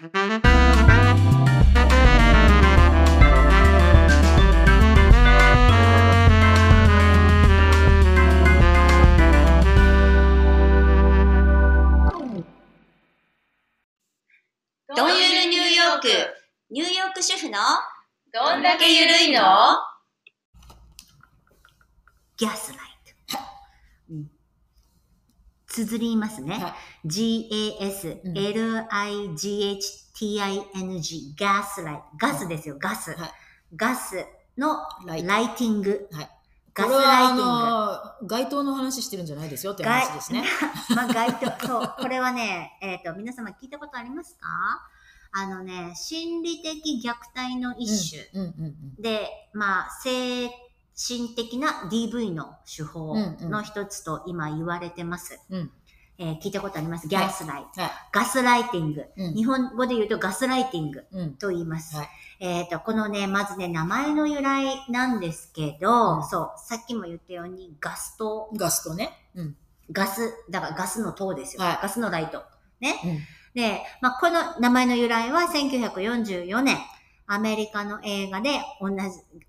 どんゆるニューヨーク、ニューヨーク主婦の？どんだけゆるいの？ギャスライ綴りますね。はい G-A-S-L-I-G-H-T-I-N-G、ガスライト。ガスですよ、ガス。はいガスのライティング。はい。ガスこれはライティング。街灯の話してるんじゃないですよって話ですね。まあ、街灯、そう、これはね、えっ、と、皆様聞いたことありますか？あのね、心理的虐待の一種。で、まあ、精神的な DV の手法の一つと今言われてます。うんえー聞いたことあります？ギャスライト。はい。ガスライティング。うん日本語で言うとガスライティングうん。と言います。はいえっ、と、このね、まずね、名前の由来なんですけど、うんそう、さっきも言ったようにガス灯、ガストね。うん。ガス、だからガスの灯ですよ。はいガスのライト。ね。うんで、まあ、この名前の由来は1944年、アメリカの映画で同じ、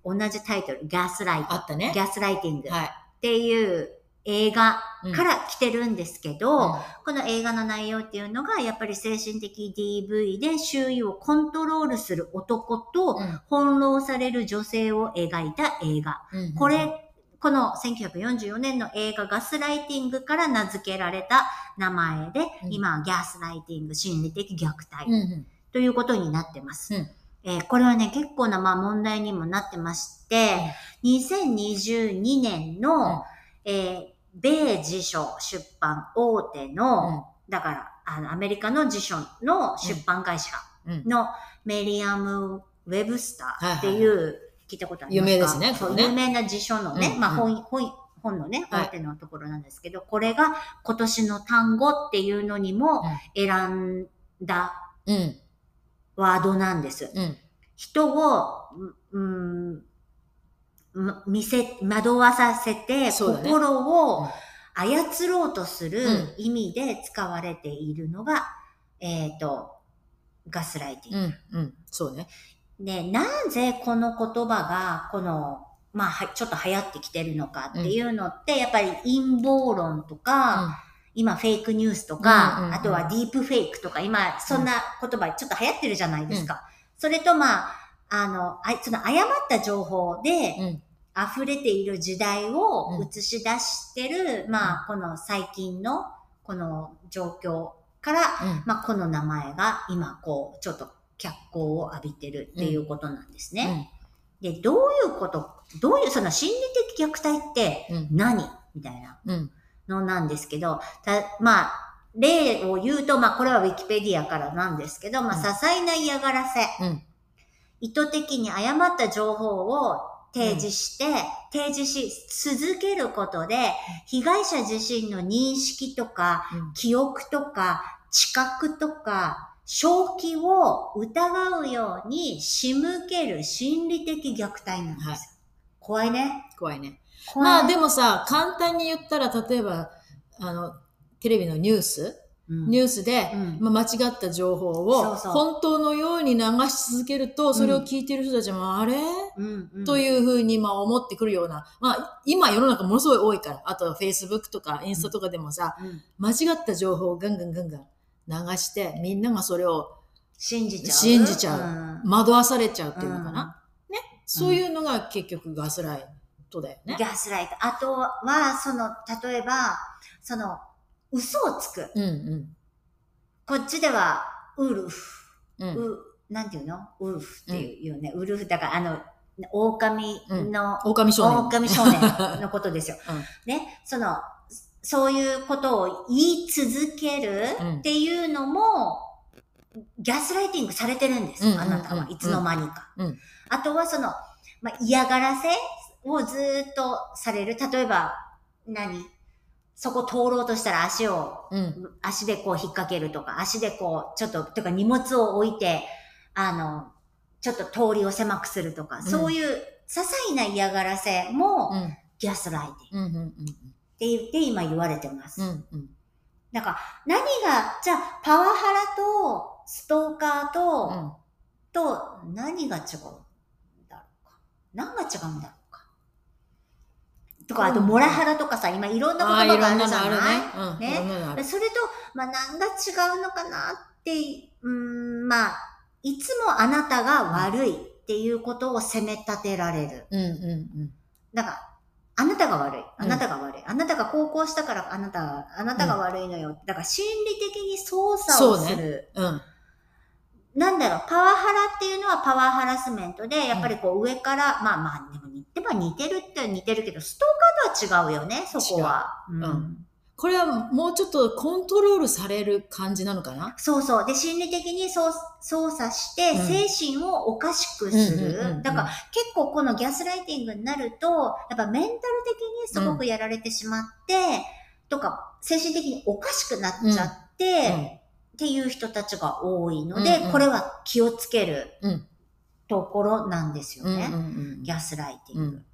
同じタイトル、ガスライト。あったねギ。ャスライティングっはい。ていう映画うんから来てるんですけど、うんこの映画の内容っていうのが、やっぱり精神的 DV で周囲をコントロールする男とうん翻弄される女性を描いた映画。うんこれ、この1944年の映画ガスライティングから名付けられた名前で、うん今はギャスライティング、心理的虐待ということになってます。うんえーこれはね、結構なまあ問題にもなってまして、2022年の、えー米辞書出版大手の、だから、あの、アメリカの辞書の出版会社うん。のメリアム・ウェブスターっていう、聞いたことありますか？有名ですねそうね有名な辞書のね、うんまあうん本、本、本のね、はい。大手のところなんですけど、これが今年の単語っていうのにも選んだうん。ワードなんです。うん。人を、うん、ま見せ、惑わさせて、心うんを操ろうとするうん意味で使われているのが、えっ、と、ガスライティング。うん。うん。そうね。で、なぜこの言葉が、この、まあ、はちょっと流行ってきてるのかっていうのって、やっぱり陰謀論とか、今フェイクニュースとか、うんうんうんあとはディープフェイクとか、今そんな言葉ちょっと流行ってるじゃないですか。それとまあ、あの、あその誤った情報でうん。溢れている時代をうん映し出してる、まあ、この最近のこの状況から、うん。まあ、この名前が今こう、ちょっと脚光を浴びてるっていうことなんですね。で、どういうこと、どういう、その心理的虐待ってうん。何？みたいな。うん。のなんですけど、たまあ、例を言うと、まあ、これはウィキペディアからなんですけど、まあ、うん些細な嫌がらせ、うん意図的に誤った情報を提示して、提示し続けることで、被害者自身の認識とか、うん記憶とか、知覚とか、正気を疑うように仕向ける心理的虐待なんですよ。はい怖いね。怖いね。まあでもさ、簡単に言ったら、例えば、あの、テレビのニュース、うん。ニュースで、うん。まあ、間違った情報を本当のように流し続けると、それを聞いてる人たちも、あれ、うんうん。というふうにまあ思ってくるような、まあ今世の中ものすごい多いから、あとは Facebook とかインスタとかでもさ、うん。間違った情報をガンガンガンガン流して、みんながそれを信じちゃう？信じちゃう。うん。惑わされちゃうっていうのかな？ね？そういうのが結局ガスライトだよね。ギャスライト。あとは、その、例えば、その、嘘をつく。うんうん。こっちでは、ウルフ。うん。う、なんていうの？ウルフっていう,、ね。ウルフだから、あの、狼の、狼少年。狼少年のことですよ。うんね？その、そういうことを言い続けるうんっていうのも、ギャスライティングされてるんです。うんうんうんあなたはいつの間にか。うんあとはその、まあ、嫌がらせをずーっとされる。例えば、何？そこ通ろうとしたら足を、うん。足でこう引っ掛けるとか、足でこう、ちょっと、とか荷物を置いて、あの、ちょっと通りを狭くするとか、んそういう些細な嫌がらせも、うん。ギャスライティングっうん。うん。て言って今言われてます。うん。うん。なんか、何が、じゃあ、パワハラとストーカーと、うんと何が違うんだろうか。何が違うんだろうか。とか、あと、モラハラとかさ、今いろんな言葉があるじゃない？ね？うん。ね。それと、まあ、何が違うのかなって、うーん、まあ、いつもあなたが悪いっていうことを責め立てられる。うんうんだから、あなたが悪い。あなたが悪い。あなたが高校したからあなたが、あなたが悪いのよ。だから心理的に操作をする。うん。うん。なんだろう、パワハラっていうのはパワーハラスメントで、やっぱりこう上から、まあまあ、でも似てば似てるって似てるけど、ストーカーとは違うよね、そこは。違う。うん。これはもうちょっとコントロールされる感じなのかな？そうそう。で、心理的に操操作して、うん。精神をおかしくすうんうんうんうんる。だから、結構このギャスライティングになると、やっぱメンタル的にすごくやられてしまって、とか、精神的におかしくなっちゃって、っていう人たちが多いので、うんうんこれは気をつけるうんところなんですようん。うんね。うんギャスライティング。うん。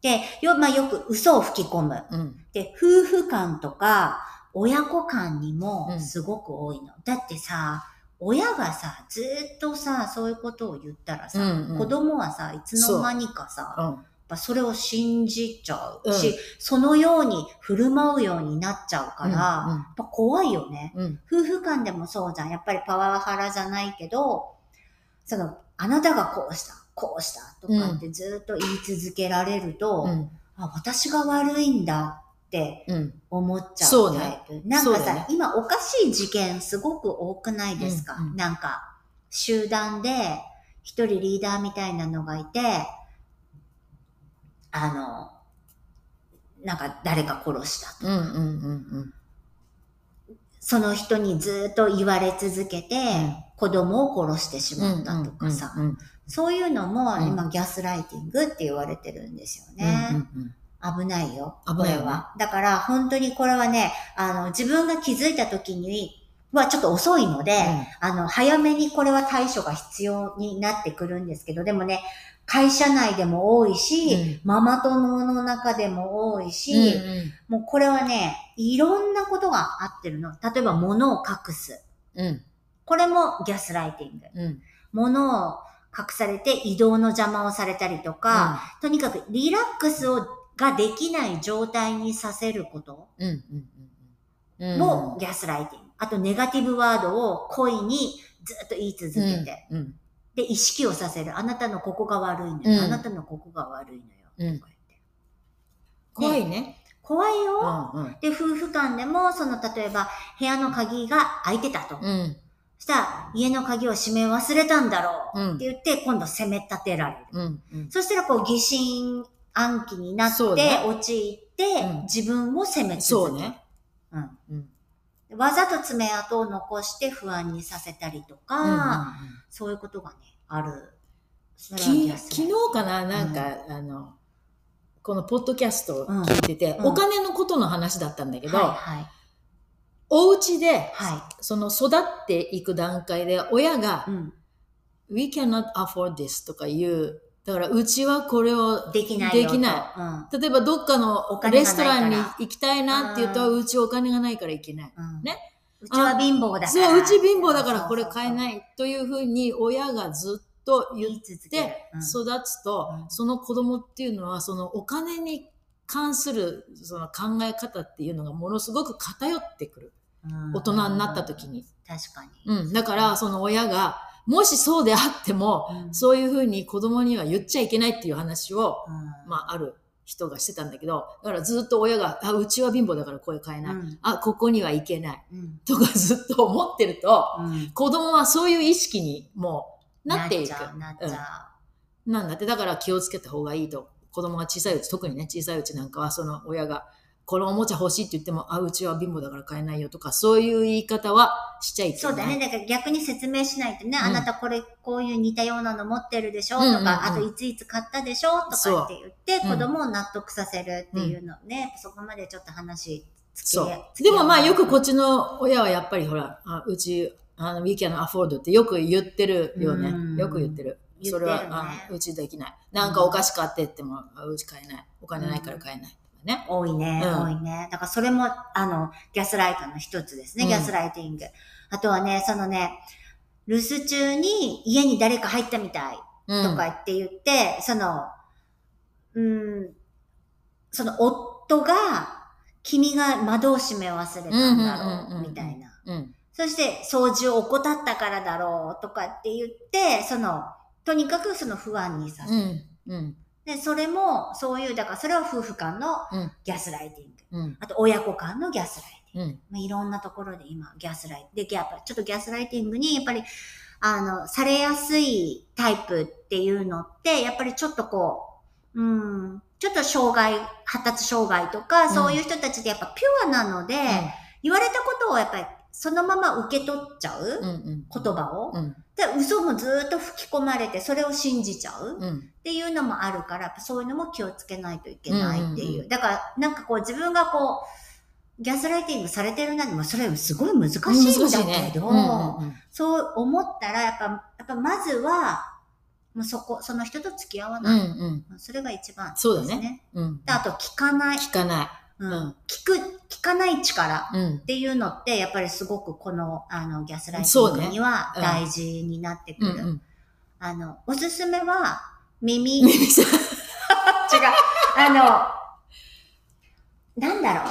で、よ、まあ、よく嘘を吹き込む。うん。で、夫婦間とか、親子間にもうんすごく多いの。だってさ、親がさ、ずーっとさ、そういうことを言ったらさ、うんうん子供はさ、いつの間にかさ。ぱそれを信じちゃううんし、そのように振る舞うようになっちゃうから、やっぱ怖いよね。うん。うん。夫婦間でもそうじゃん。やっぱりパワハラじゃないけど、その、あなたがこうした、こうしたとかってずっと言い続けられると、うん。あ、私が悪いんだってうん。思っちゃそうねうタイプ。なんかさ、ね今おかしい事件すごく多くないですか、うんうんなんか、集団で一人リーダーみたいなのがいて、あの、なんか誰か殺したと。うん。うん。うん。その人にずっと言われ続けて、ん子供を殺してしまったとかさ、うん。そういうのもうん今ギャスライティングって言われてるんですようん。ね。うん。危ないよ。危ないは。だから本当にこれはね、あの、自分が気づいた時にはちょっと遅いので、あの、早めにこれは対処が必要になってくるんですけど、でもね、会社内でも多いし、ママ友の中でも多いし、もうこれはね、いろんなことがあってるの。例えば物を隠す。うん。これもギャスライティング。うん。物を隠されて移動の邪魔をされたりとか、とにかくリラックスをができない状態にさせることうん。うん。うん。もギャスライティング。あとネガティブワードを恋にずっと言い続けて、うん。で、意識をさせる。あなたのここが悪いのよ。うんあなたのここが悪いのよ。うんとか言って怖いね。怖いよ。うん。うん。で、夫婦間でも、その、例えば、部屋の鍵が開いてたと。うん。そしたら、家の鍵を閉め忘れたんだろう。うんって言って、今度責め立てられる。うん。うん。そしたら、こう、疑心暗鬼になって、陥って、うん自分を責め続ける。そうね。うんうん。わざと爪痕を残して不安にさせたりとか、そういうことがね、ある。昨日かななんか、あの、このポッドキャストを聞いてて、うんお金のことの話だったんだけど、はいはい。お家で、はその育っていく段階で親がい。、うん。We cannot afford this とか言う。だから、うちはこれをできない。できなうん。例えばどっかおのレストランに行きたいなって言うと、うちお金がないから行けない。うんね？うちは貧乏だから。そう、うち貧乏だからこれ買えい。ないというふうに親がずっと言って。うん育つと、うんその子供っていうのはそのお金に関するその考え方っていうのがものすごく偏ってくる。うん大人になった時に。確かに。うん。だからその親が、もしそうであっても、うんそういうふうに子供には言っちゃいけないっていう話を、うんまあある人がしてたんだけど、だからずっと親が、あ、うちは貧乏だから声買えない。うんあ、ここには行けない。うんとかずっと思ってると、うん子供はそういう意識にもうなっていく。なっちゃう、なんだって、だから気をつけた方がいいと。子供が小さいうち、特にね、小さいうちなんかは、その親が、このおもちゃ欲しいって言っても、あ、うちは貧乏だから買えないよとか、そういう言い方はしちゃいけない。そうだね。だから逆に説明しないとね、うんあなたこれ、こういう似たようなの持ってるでしょとうんうんうんか、あといついつ買ったでしょとかって言って、うん子供を納得させるっていうのね、そこまでちょっと話そう。でもまあよくこっちの親はやっぱりほら、あうち、あの、we can afford ってよく言ってるよねうん。よく言ってる。それは、あうちできない。なんかお菓子買ってっても、あうち買えない。お金ないから買えない。ね。多いね、うん多いね。だからそれも、あの、ギャスライトの一つですね、うんギャスライティング。あとはね、そのね、留守中に家に誰か入ったみたいうんとかって言って、その、うん、その夫が、君が窓を閉め忘れたんだろう、うんみたいな。うん。そして、掃除を怠ったからだろう、とかって言って、その、とにかくその不安にさせる。うん。うん。で、それも、そういう、だからそれは夫婦間のうんギャスライティング。うん。あと、親子間のギャスライティング。うん。まあ、いろんなところで今、ギャスライで、やっぱちょっとギャスライティングに、やっぱり、あの、されやすいタイプっていうのって、やっぱりちょっとこう、うん、ちょっと障害、発達障害とか、そういう人たちでやっぱピュアなので、言われたことをやっぱりそのまま受け取っちゃう、うん。うん。言葉を？うん。で嘘もずーっと吹き込まれて、それを信じちゃう？うん。っていうのもあるから、そういうのも気をつけないといけないっていう。うんうんうんだから、なんかこう自分がこう、ギャスライティングされてるなでもそれすごい難しいんだけど、うんうんうんそう思ったら、やっぱ、やっぱまずは、もうそこ、その人と付き合わうない。ん。それが一番です、そうだねうん。であと、聞かない。聞かない。うんうん聞く、聞かない力。うんっ。ていうのって、やっぱりすごくこの、あの、ギャスライティングにはうん大事になってくる。うんうん。あの、おすすめは、耳、違う。あの、なんだろ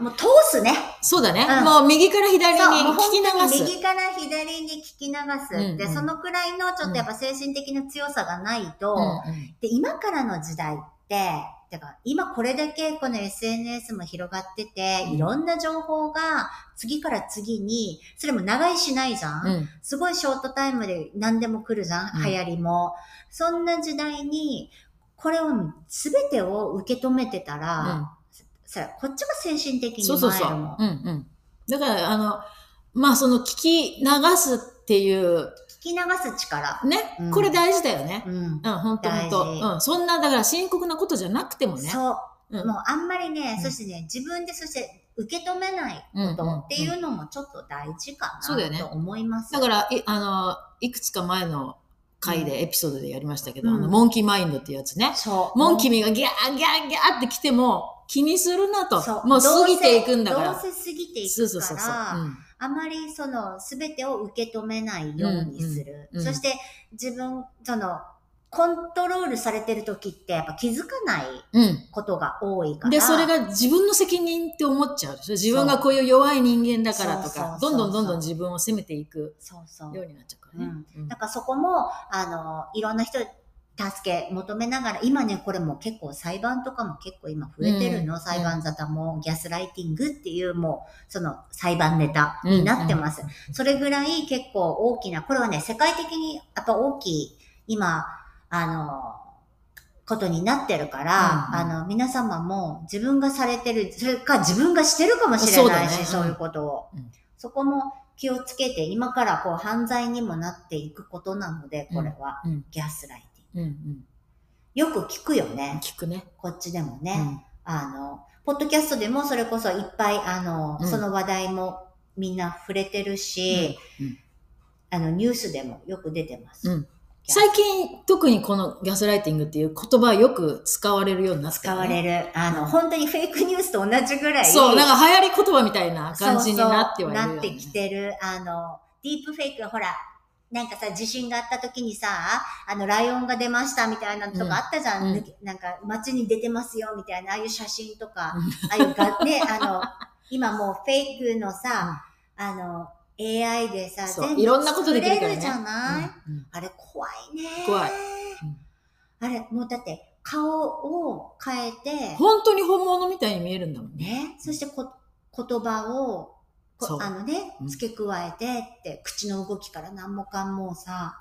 う。もう通すね。そうだねう。んもう右から左に聞本き流す。右から左に聞き流す。うんうんで、そのくらいのちょっとやっぱ精神的な強さがないと、うんうんで、今からの時代って、てか今これだけこの SNS も広がってて、うんいろんな情報が次から次に、それも長いしないじゃん、うん。すごいショートタイムで何でも来るじゃん、うん流行りも。そんな時代に、これを全てを受け止めてたら、それこっちが精神的にそうそうそう。参るもん。うんうん。だから、あの、まあ、その聞き流すっていう、聞き流す力。ね、うんこれ大事だよね。うん。うん、ほんとほん大事と。うん、そんな、だから深刻なことじゃなくてもね。そう。うんもうあんまりね、うんそしてね、自分でそして受け止めないうんことっていうのもちょっと大事かなと思います。だから、いあの、いくつか前の回で、エピソードでやりましたけど、うんあの、モンキーマインドっていうやつね。そう。モンキーミがギャーギャーギャーって来ても、気にするなとそ。うもう過ぎていくんだから。どうせ過ぎていそうくかそうそうそう。ら、うんあまりその全てを受け止めないようにする。うんうんそして自分、その、コントロールされてる時ってやっぱ気づかないうん。ことが多いから。で、それが自分の責任って思っちゃうでしょ。自分がこういう弱い人間だからとか、どんどんどんどん自分を責めていくそうそう。ようになっちゃうからね。うんだからそこも、あの、いろんな人、助け求めながら、今ね、これも結構裁判とかも結構今増えてるの、うん。裁判沙汰も、ギャスライティングっていうもう、その裁判ネタになってます。それぐらい結構大きな、これはね、世界的にやっぱ大きい、今、あの、ことになってるから、うんあの、皆様も自分がされてる、それか自分がしてるかもしれないし、そう,、うん。いうことを、うん。そこも気をつけて、今からこう犯罪にもなっていくことなので、これは、うん。ギャスライティング。うんうん。よく聞くよね。聞くね。こっちでもね。うんあの、ポッドキャストでもそれこそいっぱい、あの、うんその話題もみんな触れてるし、うんあの、ニュースでもよく出てます。うん最近、特にこのギャスライティングっていう言葉はよく使われるようになった使よね、われる。あの、うん本当にフェイクニュースと同じぐらい。そう、なんか流行り言葉みたいな感じになってはいるよ、ね。そうそうなってきてる。あの、ディープフェイク、ほら、なんかさ、地震があった時にさ、あの、ライオンが出ましたみたいなのとかあったじゃん。うん。なんか、街に出てますよみたいな、ああいう写真とか、うん。ああいうが、ね、あの、今もうフェイクのさ、あの、AI でさ、全部いろんなことできるじゃない、うんうん。あれ怖いね。怖い。あれ、もうだって、顔を変えて、本当に本物みたいに見えるんだもんね。ね、そしてこ言葉を、あのねう、ん付け加えてって、口の動きから何もかんもさ、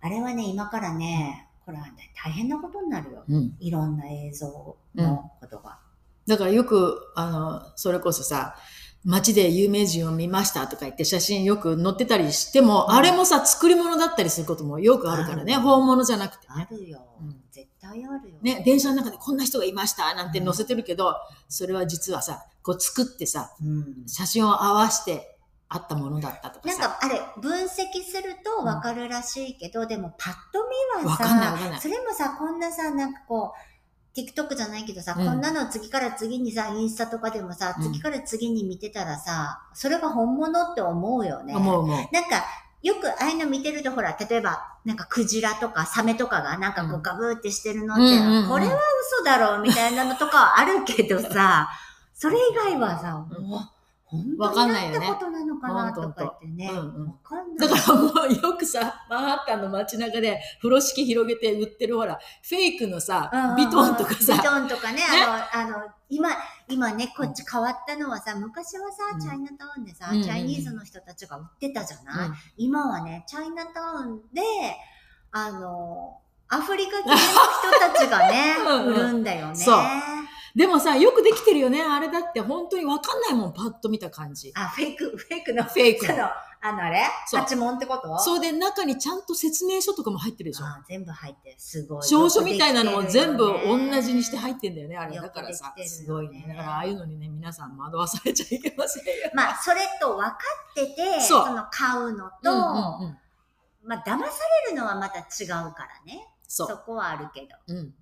あれはね、今からね、これはね、大変なことになるよ。うん。いろんな映像のことが。だからよく、あの、それこそさ、街で有名人を見ましたとか言って写真よく載ってたりしても、うんあれもさ、作り物だったりすることもよくあるからね。本物じゃなくてね。あるよ、うん絶対あるよ。ね、電車の中でこんな人がいましたなんて載せてるけど、それは実はさ、こう作ってさ、うん。写真を合わせてあったものだったとかさ。なんかあれ、分析するとわかるらしいけど、でもパッと見はさかんない、それもさ、こんなさ、なんかこう、TikTok じゃないけどさ、うん。こんなの次から次にさ、インスタとかでもさ、うん。次から次に見てたらさ、それが本物って思うよね。思う思う。なんか、よくああいうの見てると、ほら、例えば、なんかクジラとかサメとかがなんかこううん。ガブーってしてるのって、うんうんうん。これは嘘だろうみたいなのとかはあるけどさ、それ以外はさ、もう、本わかんないよね。たことなのかなとか言ってね。うんうん。わかんない。だからもうよくさ、マンハッタンの街中で風呂敷広げて売ってるほら、フェイクのさうんうんう、ん。ビトンとかさ、ビトンとかね、あの、あの、今、今ね、こっち変わったのはさ、昔はさう、ん。チャイナタウンでさ、うんチャイニーズの人たちが売ってたじゃない、うん。今はね、チャイナタウンで、あの、アフリカ系の人たちがね、売るんだよね。そうでもさ、よくできてるよね。あれだって本当にわかんないもん、パッと見た感じ。あ、フェイク、フェイクの、フェイクその、あのあれ？八問ってこと？そうで、中にちゃんと説明書とかも入ってるでしょ。あ全部入ってる。すごい。証書みたいなのも全部同じにしてっ入ってんだよね、あれ。だからさ、すごいね。だからああいうのにね、皆さん惑わされちゃいけませんよ。まあ、それと分かってて、その買うのと、うんうんうんまあ、騙されるのはまた違うからね。そ。こはあるけど。うん。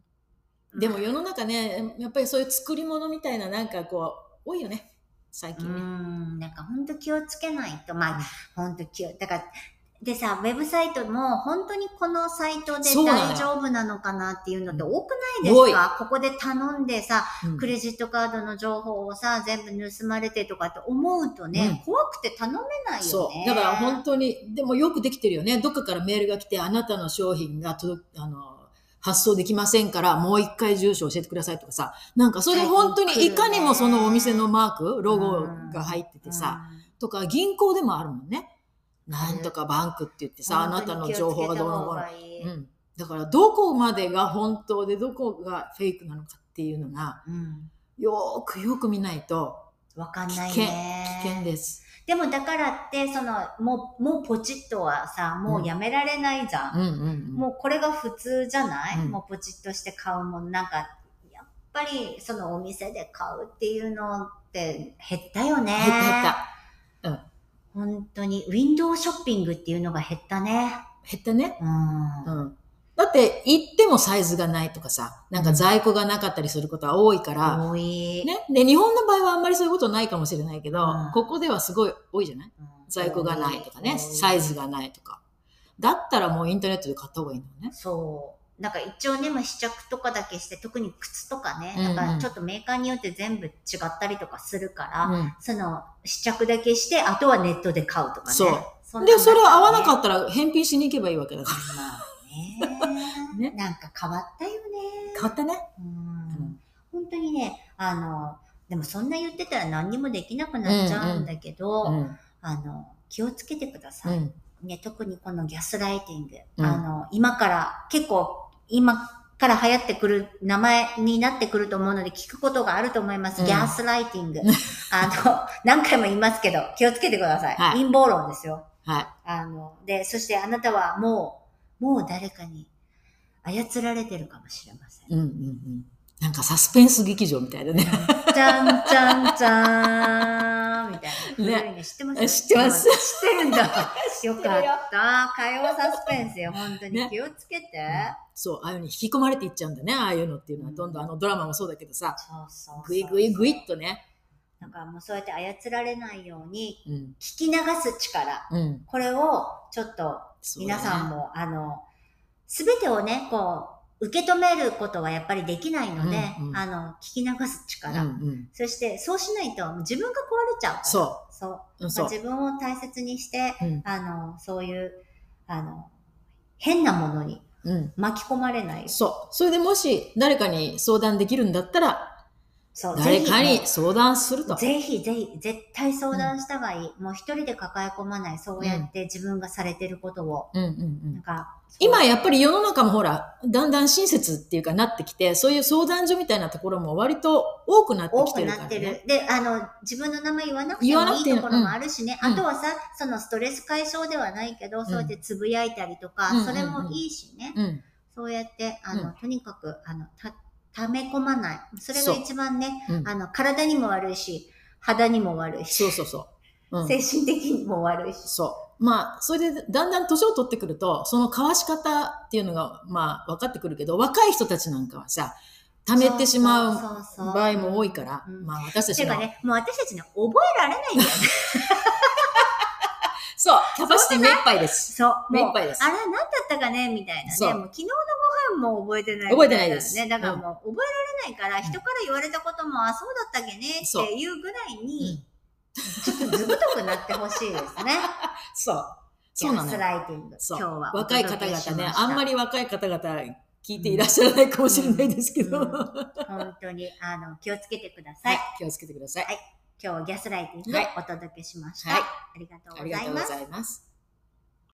でも世の中ね、やっぱりそういう作り物みたいななんかこう、多いよね。最う近ね。ん、なんか本当気をつけないと、まうん。あ、本当気を、だから、でさ、ウェブサイトも本当にこのサイトで大丈夫なのかなっていうのって多くないですか？ここで頼んでさ、うん。クレジットカードの情報をさ、全部盗まれてとかって思うとね、怖くて頼めないよね。そう。だから本当に、でもよくできてるよね。どっかからメールが来て、あなたの商品が届く、あの、発送できませんから、もう一回住所教えてくださいとかさ。なんかそれ本当にいかにもそのお店のマーク、ロゴが入っててさ、とか銀行でもあるもんね。なんとかバンクって言ってさ、あなたの情報がどうのこうの。ううん。だからどこまでが本当でどこがフェイクなのかっていうのが、ん。よーくよく見ないとわかんない危ね。険です。でもだからって、その、もう、もうポチッとはさ、もうやめられないじゃん。うんうんうん。もうこれが普通じゃない、うんもうポチッとして買うもん。なんか、やっぱりそのお店で買うっていうのって減ったよね。減った減った。うん。本当に、ウィンドウショッピングっていうのが減ったね。減ったね。うん。うん。だって、行ってもサイズがないとかさ、なんか在庫がなかったりすることは多いから、多い。ね。で、日本の場合はあんまりそういうことないかもしれないけど、うんここではすごい多いじゃない？うん在庫がないとかね、サイズがないとか。だったらもうインターネットで買った方がいいのね。そう。なんか一応ね、まあ試着とかだけして、特に靴とかね、うんうんなんかちょっとメーカーによって全部違ったりとかするから、うん。その試着だけして、あとはネットで買うとかね。そうそんなで、それ合わなかっったら返品しに行けばいいわけだかた。まあねね なんか変わったよね。ら。買ったね。うん本当にね、あの、でもそんな言ってたら何にもできなくなっちゃうんだけど、うん。あの、気をつけてくだうさい。ん。ね、特にこのギャスライティング。うんあの、今から、結構、今から流行ってくる名前になってくると思うので聞くことがあると思います。うんギャスライティング。あの、何回も言いますけど、気をつけてください。はい陰謀論ですよ。はい。あの、で、そしてあなたはもう、もう誰かに操られてるかもしれません。うんうんうん。なんかサスペンス劇場みたいだね。じゃんじゃんじゃーんみたいな。ね知ってます？知ってます知ってるんだ。よかった。会話サスペンスよ、本当に。ね気をつけて。そう、ああいうのに引き込まれていっちゃうんだね、ああいうのっていうのは。どんどんあのドラマもそうだけどさ、そうそうぐいぐいぐいっとね。なんかもうそうやって操られないように、うん。聞き流す力。うん。これを、ちょっと、皆さん。も、あの、すべてをね、こう、受け止めることはやっぱりできないので、うんうんあの、聞き流すうん力。うん。そして、そうしないと自分が壊れちゃう。そうそう。まあ。自分を大切にして、うんあの、そういう、あの、変なものにうん。巻き込まれない。そう。それでもし誰かに相談できるんだったら、そう、誰かに相談すると。ぜひぜひ、絶対相談した方がいい。もう一人で抱え込まない。そうやって自分がされてることを。うんうんうん。なんか、今やっぱり世の中もほら、だんだん親切っていうかなってきて、そういう相談所みたいなところも割と多くなって多くきてるかなってるらね。。で、あの、自分の名前言わなくてもいいところもあるしね。うんあとはさ、そのストレス解消ではないけど、そうやってつぶやいたりとか、うんそれもいいしね。うん。そうやって、あの、うんとにかく、あの、た、溜め込まない。それが一番ね、うんあの、体にも悪いし、肌にも悪いし、そうそうそう。うん。精神的にも悪いし。そう。まあ、それでだんだん年を取ってくると、その交わし方っていうのが、まあ、分かってくるけど、若い人たちなんかはさ、溜めてしまう場合も多いから、うんまあ、私たちのてかね、もう私たちね、覚えられないんだよね。そう、キャパシティ目いっぱいです。そう。目いっぱいですあれ何だったかね？みたいなね。もう昨日のご飯も覚えてない覚えてないですね。だからもう覚えられないから、人から言われたことも、あ、そうだったっけねっていうぐらいに、うんちょっとずぶとくなってほしいですね。そう。そうなのスよ。ライティ今日はお若い方々ね。あんまり若い方々聞いていらっしゃらないかもしれないですけど、うんは本当に、あの、気をつけてください。い、気をつけてください。今日はギャスライティングをお届けしました。はいありがとうご。ざいます。